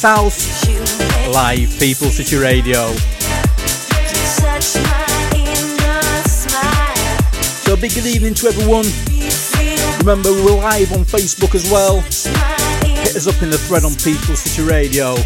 House, live People City Radio. So, big good evening to everyone. Remember, we're live on Facebook as well. Hit us up in the thread on People City Radio.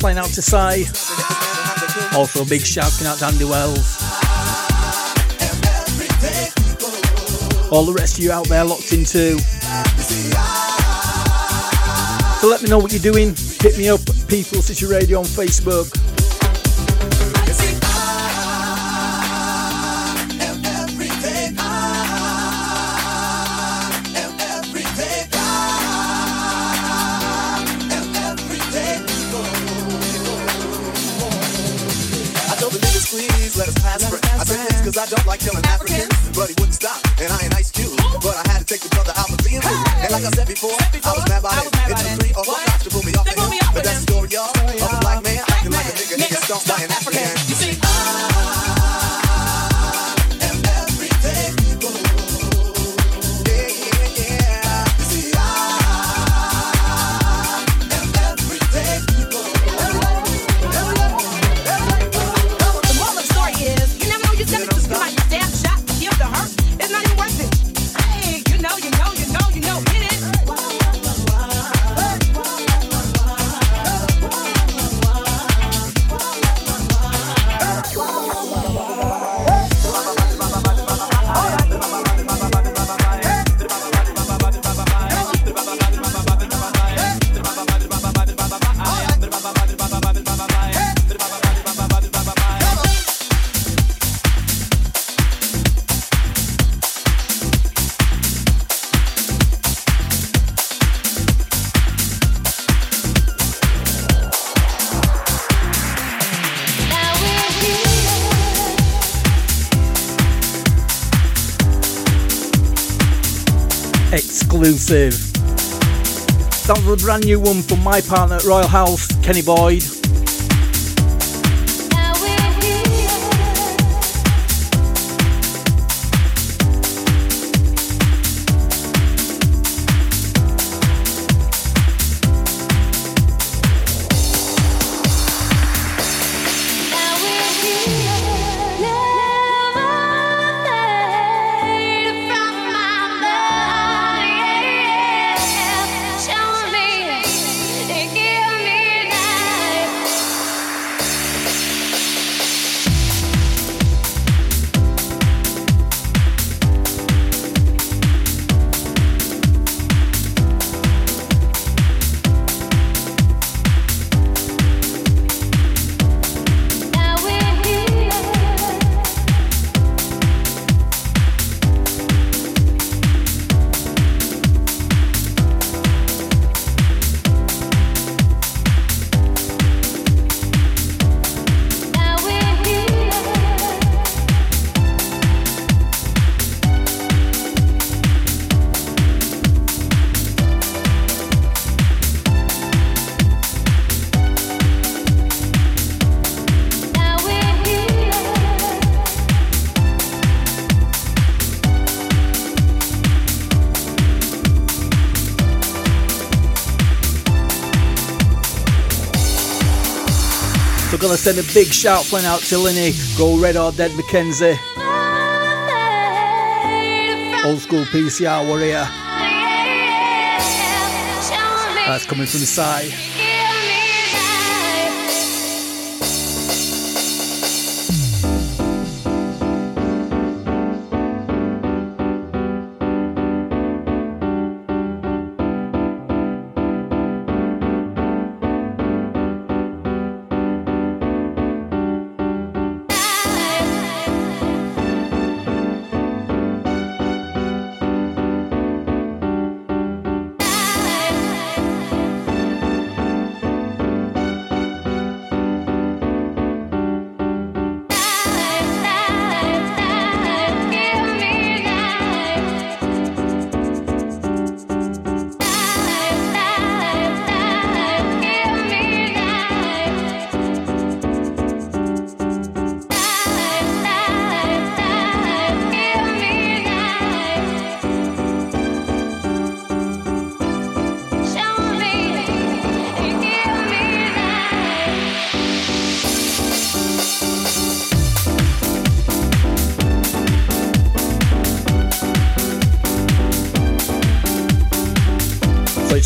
Playing out to Sai. Also a big shout out to Andy Wells. All the rest of you out there locked in too. So let me know what you're doing. Hit me up, People City Radio on Facebook. Exclusive. That was a brand new one from my partner at Royal House, Kenny Boyd. Gonna send a big shout playing out to Linny, Go Red or Dead McKenzie, Old school PCR warrior. That's coming from the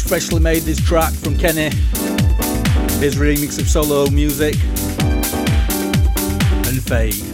freshly made this track from Kenny. his remix of solo music and Fade.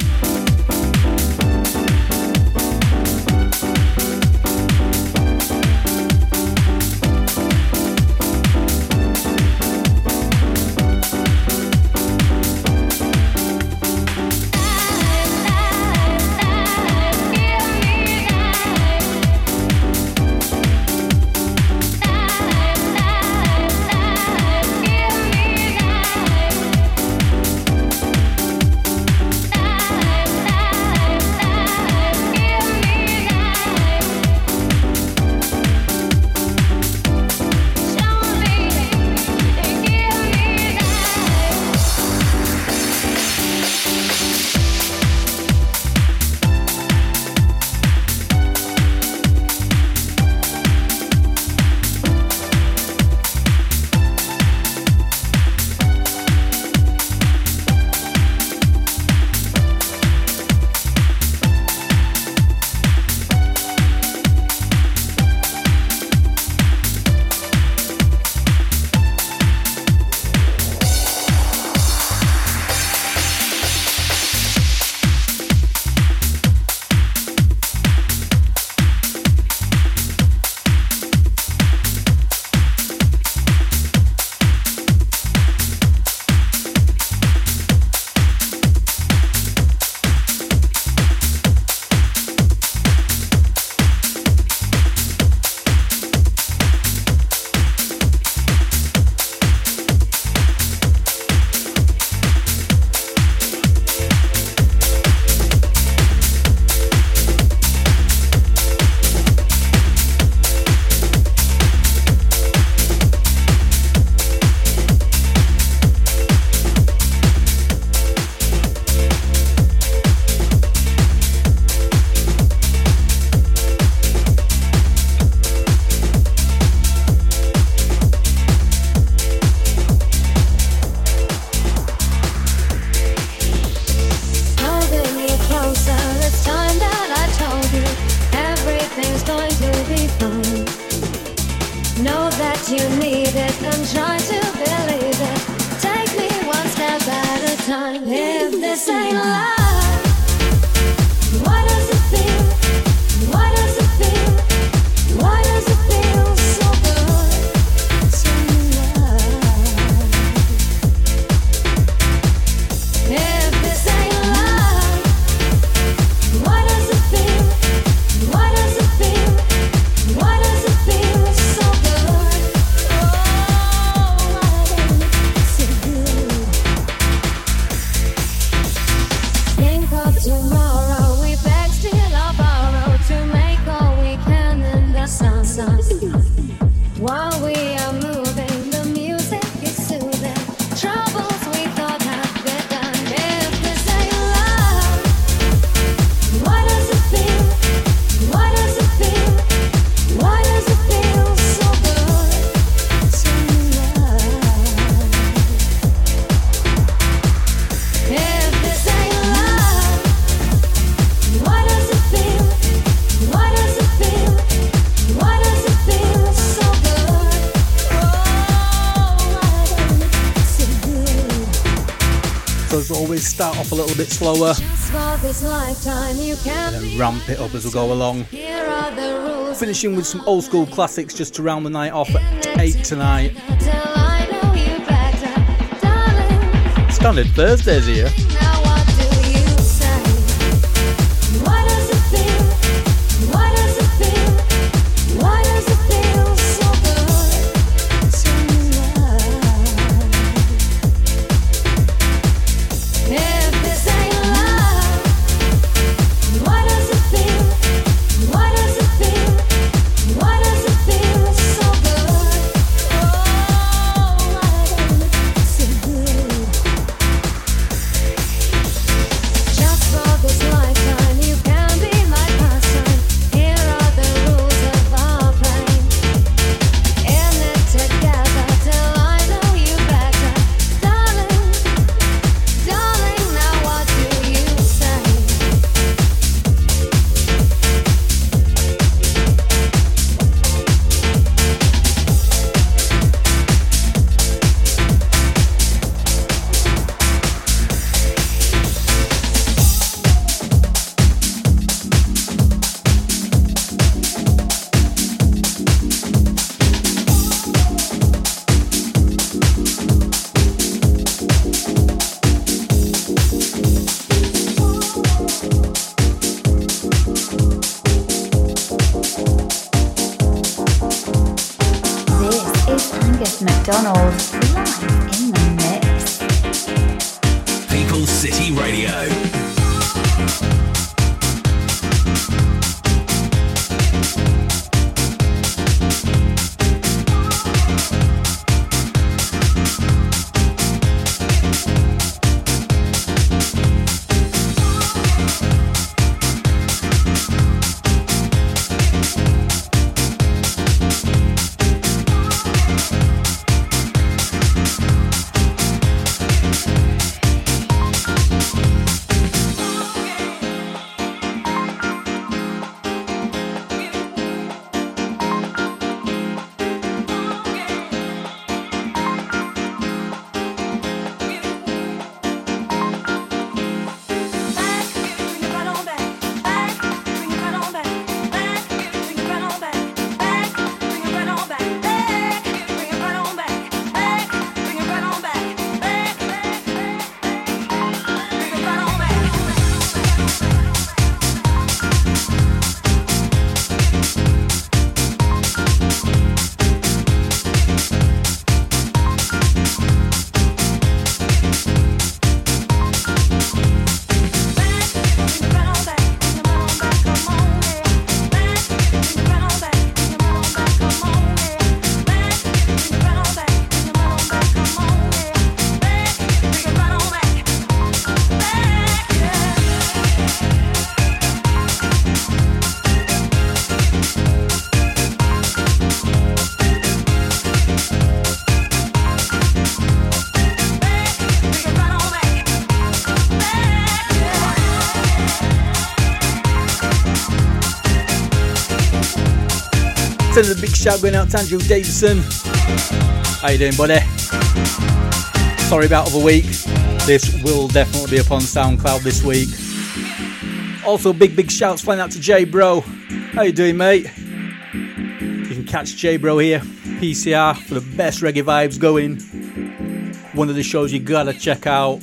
Little bit slower and then ramp it up as we go along. Finishing with some old school classics just to round the night off at 8 tonight. Standard Thursdays here. Sending a big shout going out to Andrew Davidson. How you doing, buddy? Sorry about the week. This will definitely be upon SoundCloud this week. Also, big big shouts flying out to J Bro. How you doing, mate? You can catch J Bro here, PCR, for the best reggae vibes going. One of the shows you gotta check out.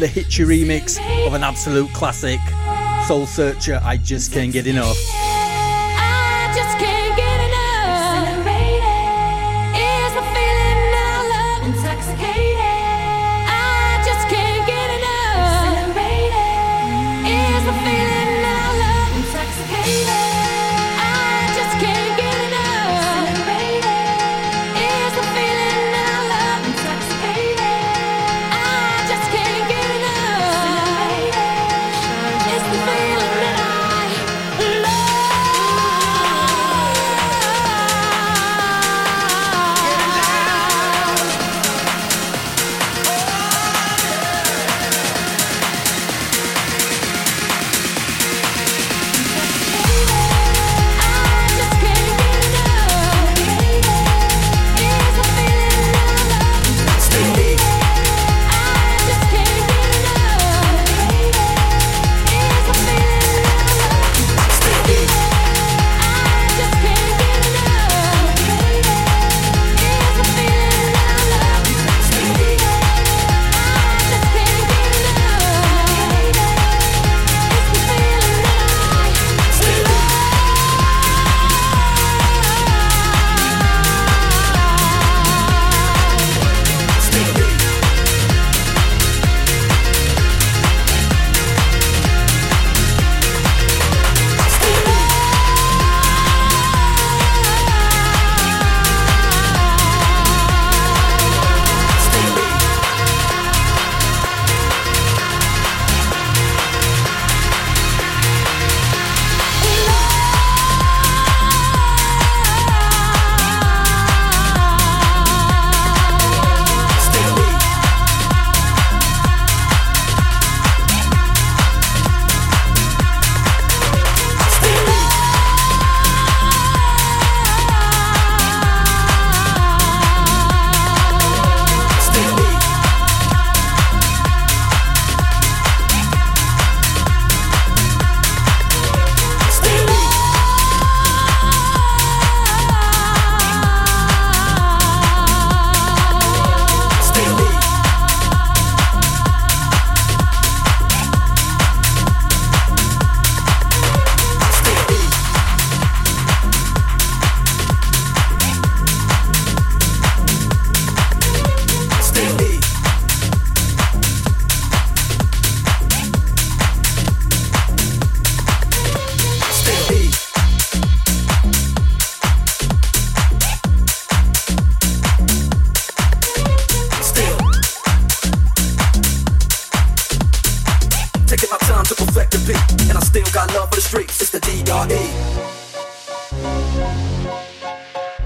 with a Hitcher remix of an absolute classic, Soul Searcher, I Just Can't Get Enough.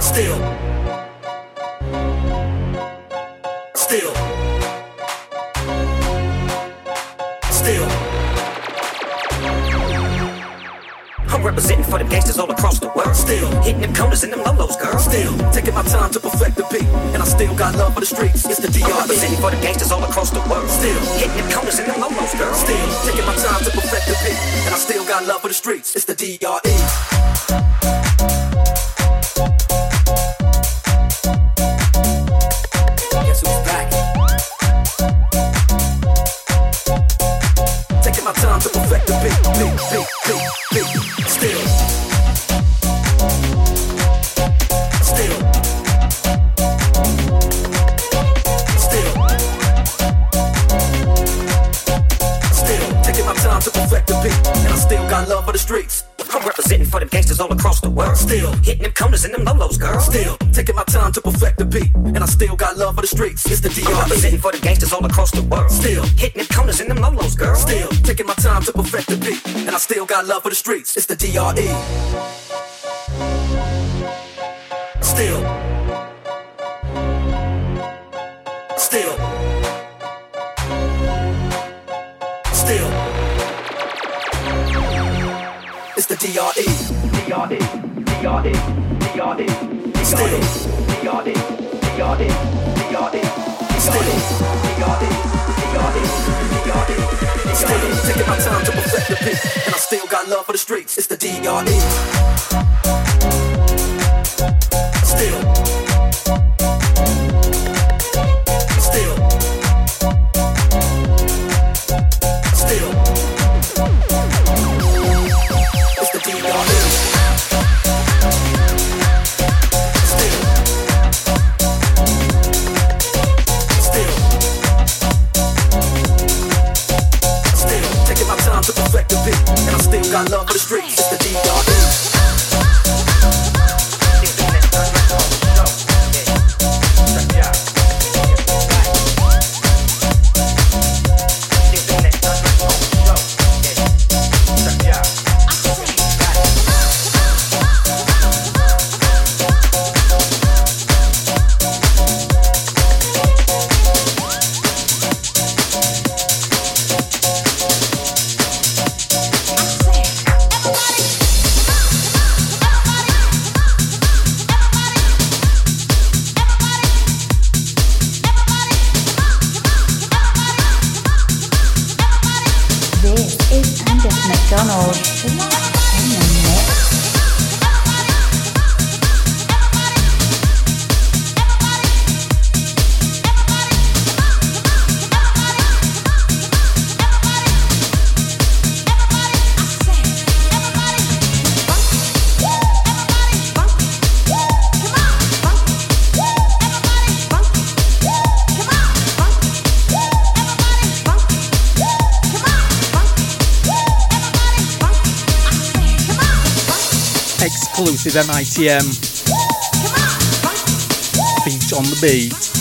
Still. Still. Still. I'm representing for the gangsters all across the world. Still hitting them corners and them lolos, girl. Still taking my time to perfect the beat, and I still got love for the streets. It's the DR. I'm representing for the gangsters all across the world. Still hitting them corners and them lolos, girl. Still taking my time to perfect the beat, and I still got love for the streets. It's the DRE. streets. It's the DR. Sittin' for the gangsters all across the world. Still hitting the corners in them molos, girl. Still taking my time to perfect the beat, and I still got love for the streets. It's the DRE. y'all is. MITM. Beat on the beat.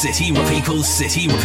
City, People's City, People's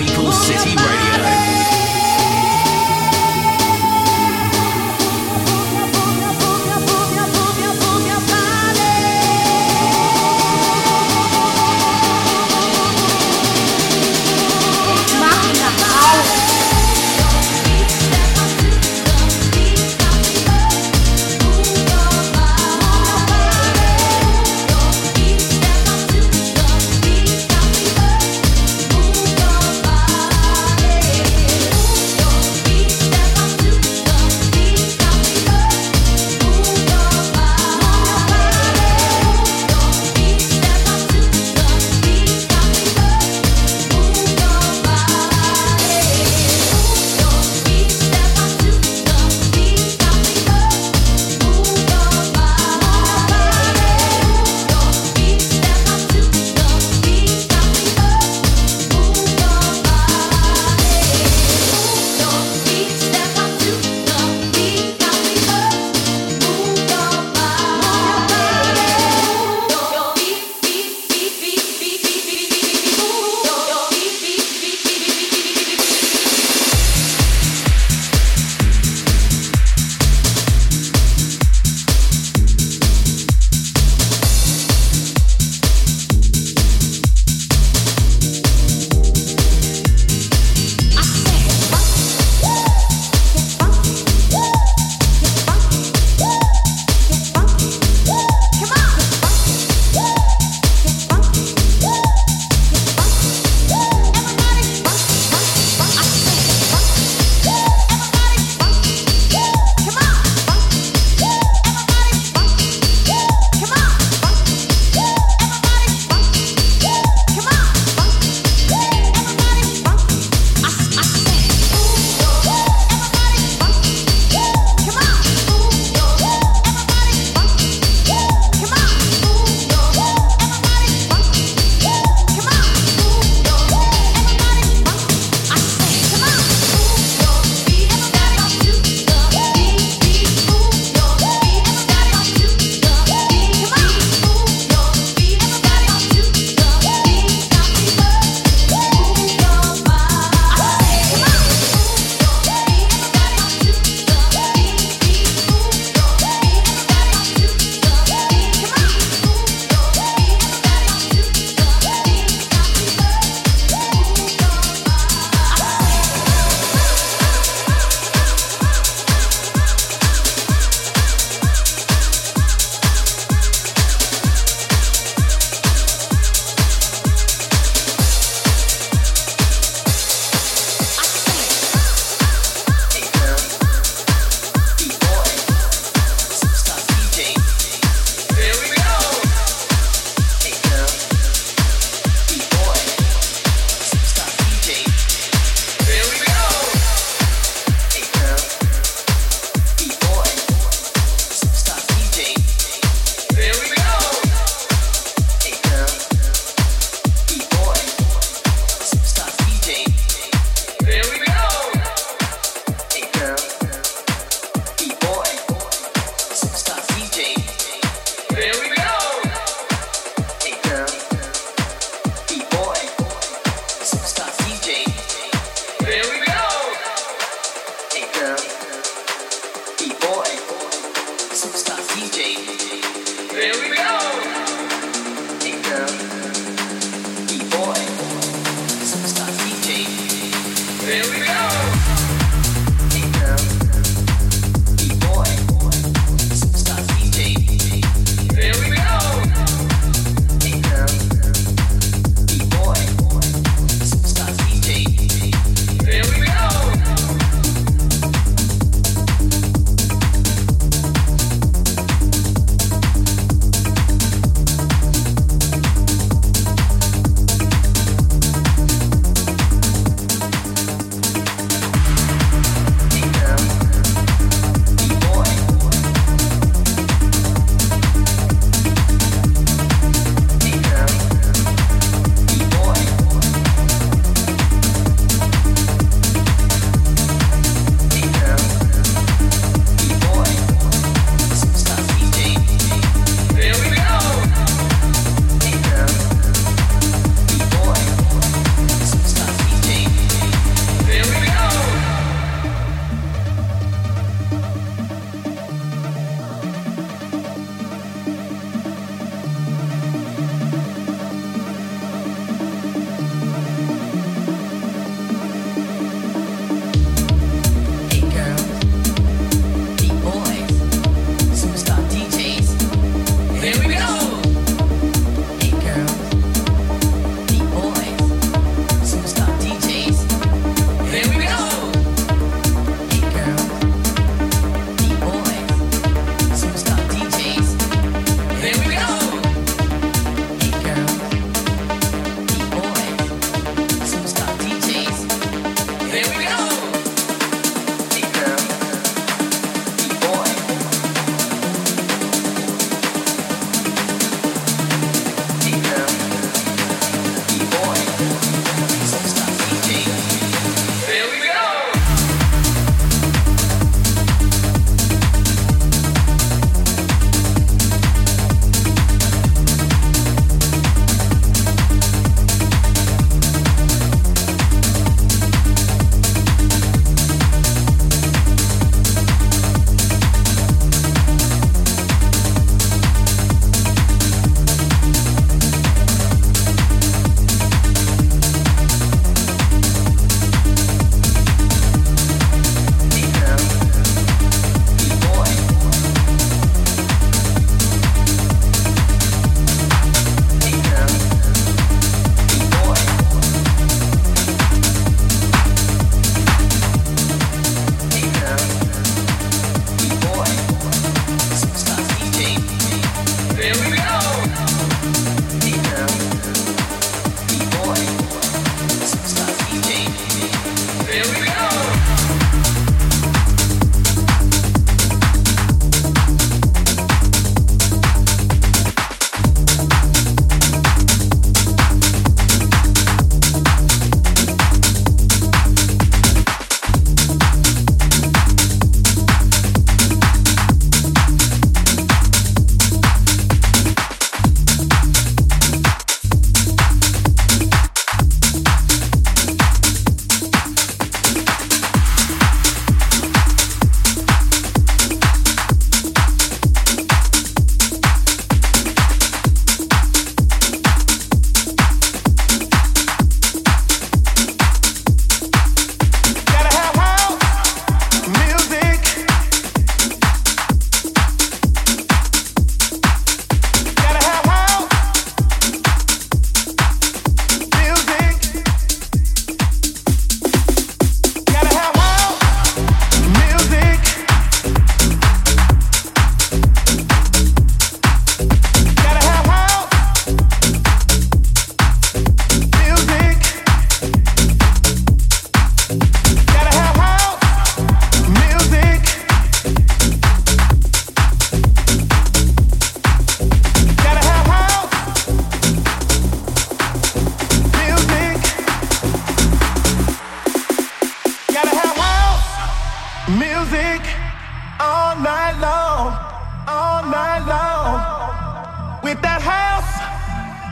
with that house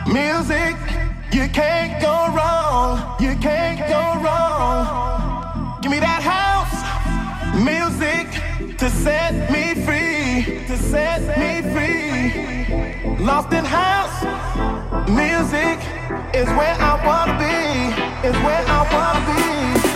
music. You can't go wrong. You can't go wrong. Give me that house music to set me free. To set me free. Lost in house music is where I wanna be. Is where I wanna be.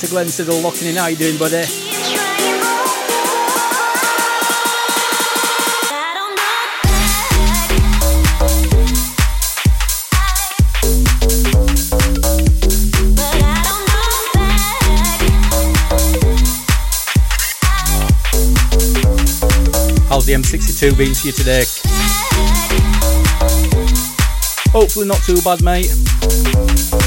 To Glenn Siddle locking in. How you doing, buddy? How's the M62 been to you today? Hopefully not too bad, mate.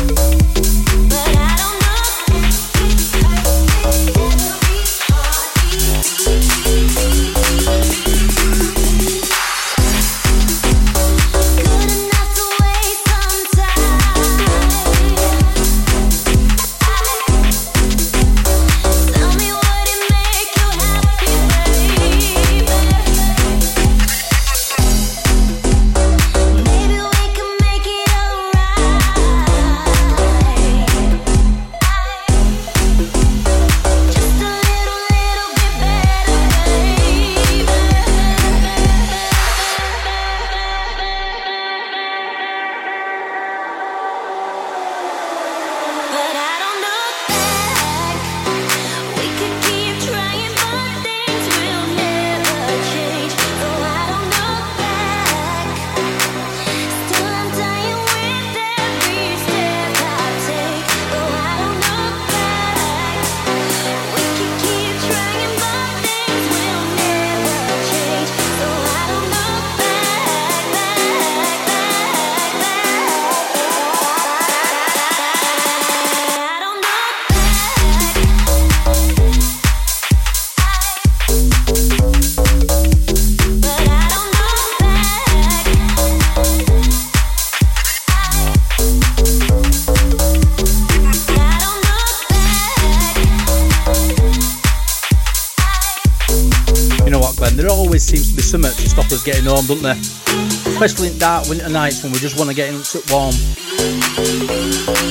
Home, don't they? Especially in dark winter nights when we just want to get in sit warm.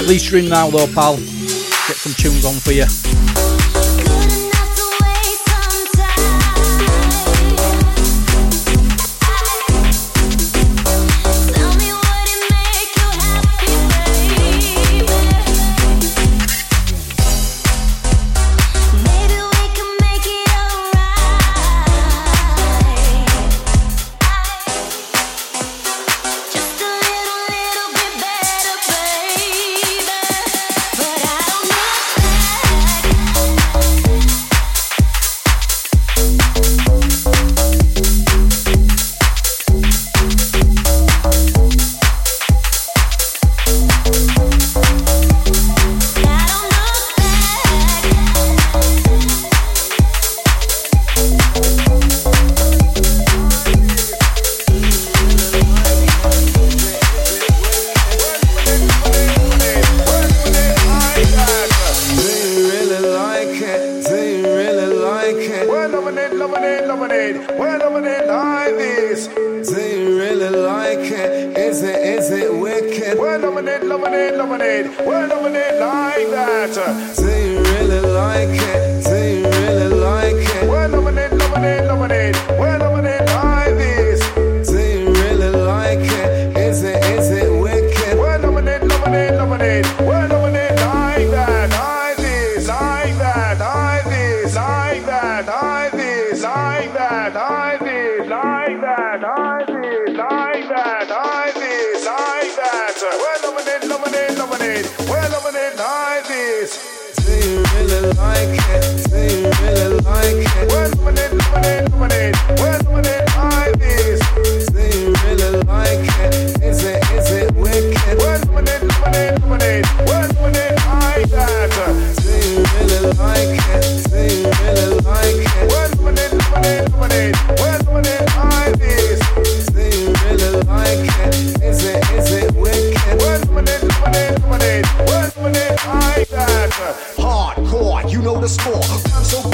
At least you're in now though, pal. Get some tunes on for you. score. I'm so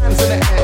hands in the air.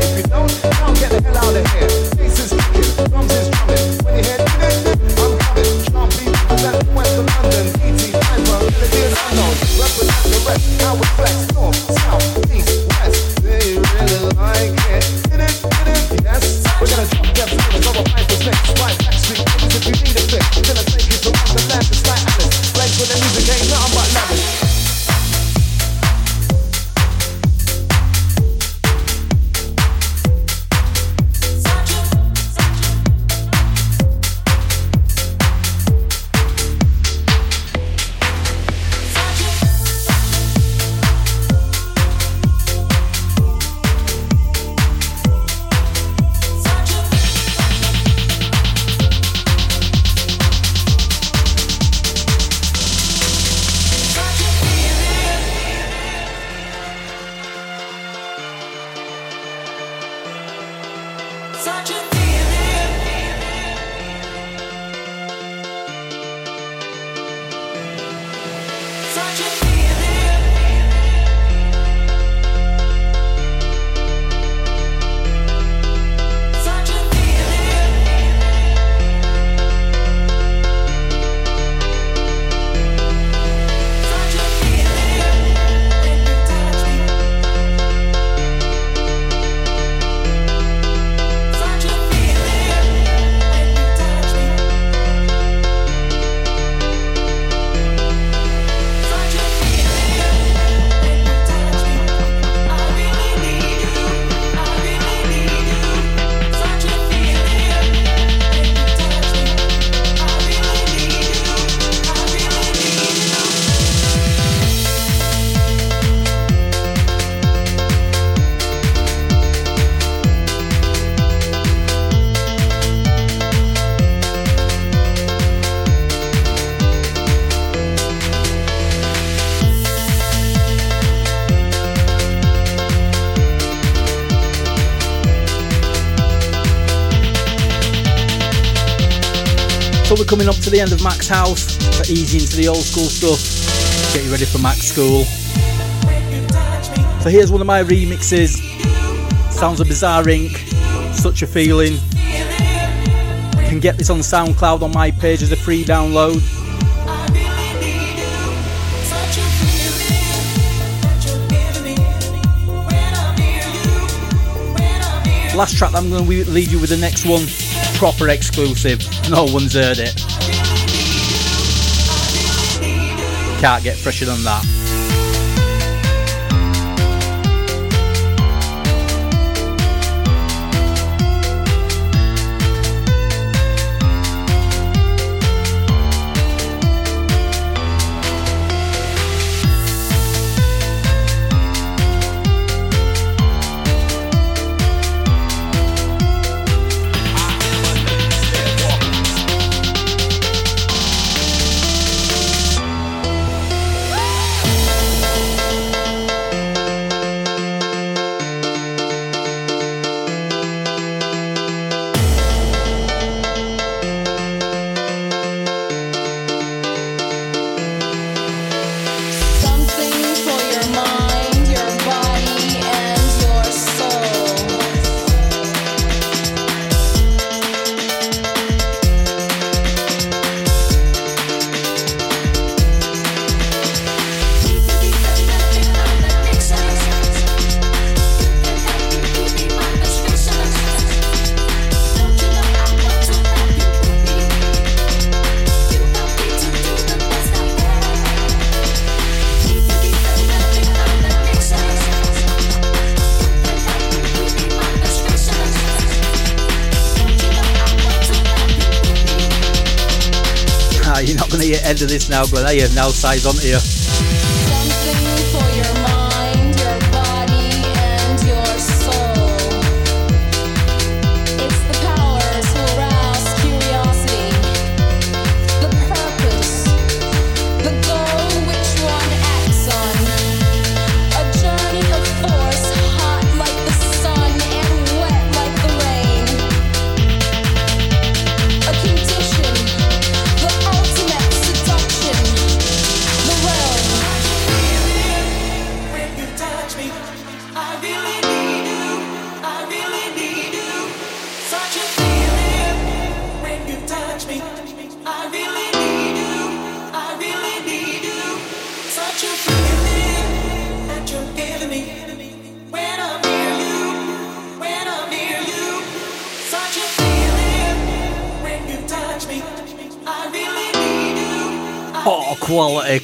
Coming up to the end of Macs House, but easy into the old school stuff. Get you ready for Max School. So here's one of my remixes. Sounds a Bizarre Inc. Such a feeling. You can get this on SoundCloud on my page as a free download. Last track I'm going to leave you with the next one proper exclusive. No one's heard it. Can't get fresher than that. End of this now, Glenn, are you? Now size on here.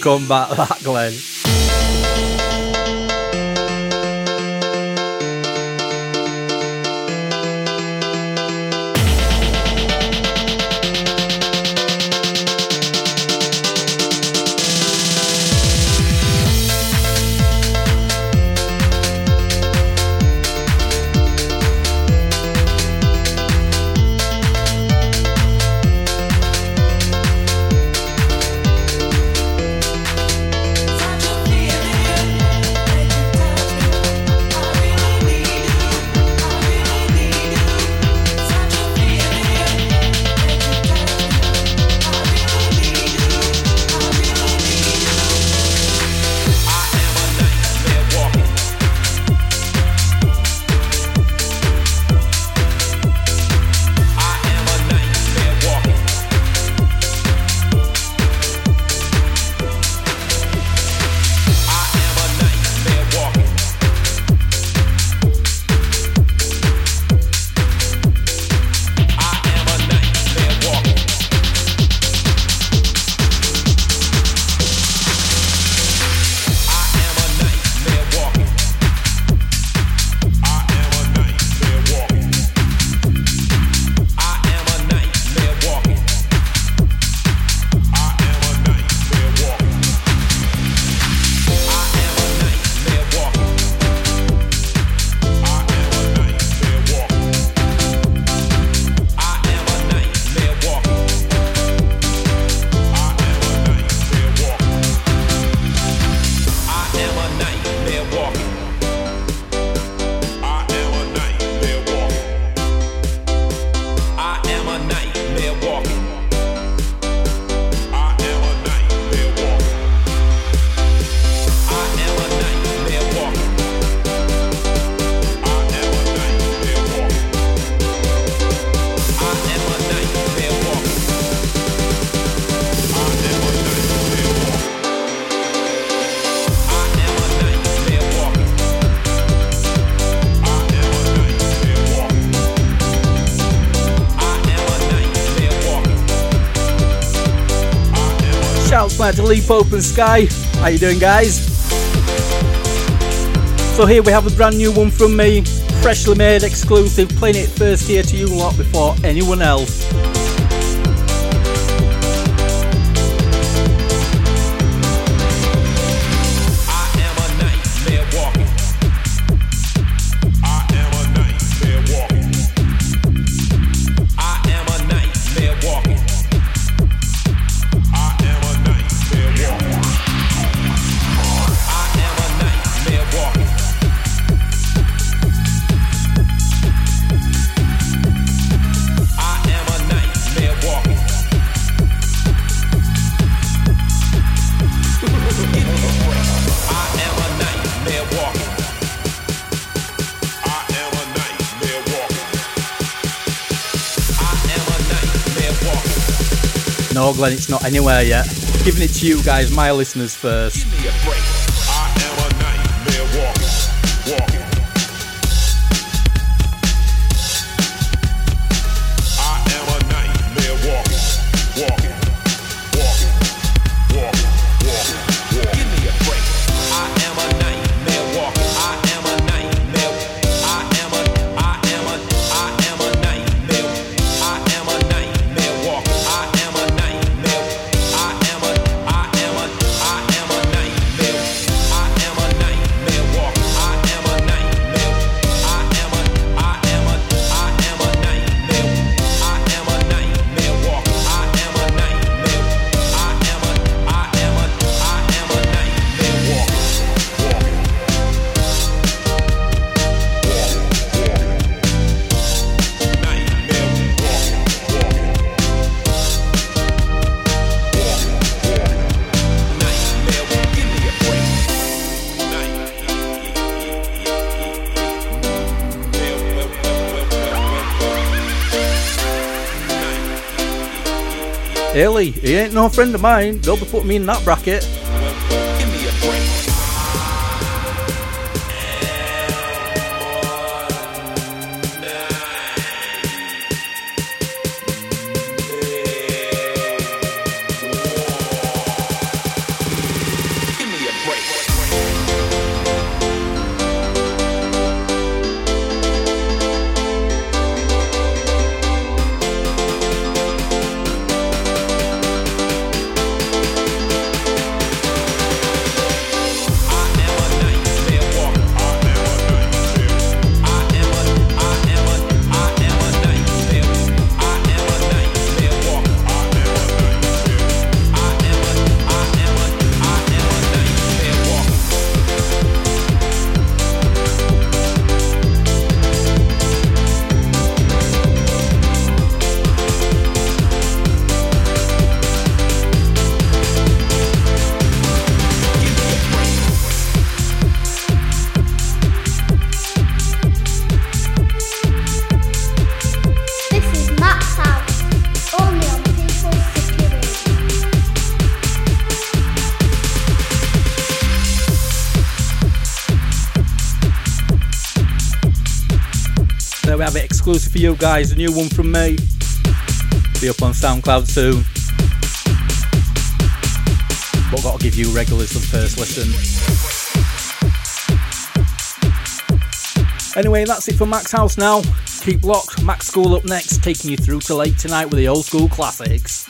Comeback, that Glenn. Open Sky. How you doing, guys? So here we have a brand new one from me, freshly made, exclusive, playing it first here to you lot before anyone else. Glenn, it's not anywhere yet. Giving it to you guys, my listeners first. Haley, he ain't no friend of mine. Don't be putting me in that bracket. You guys, a new one from me. Be up on SoundCloud soon. But gotta give you regulars the first listen. Anyway, that's it for Macs House now. Keep locked. Max School up next, taking you through to late tonight with the old school classics.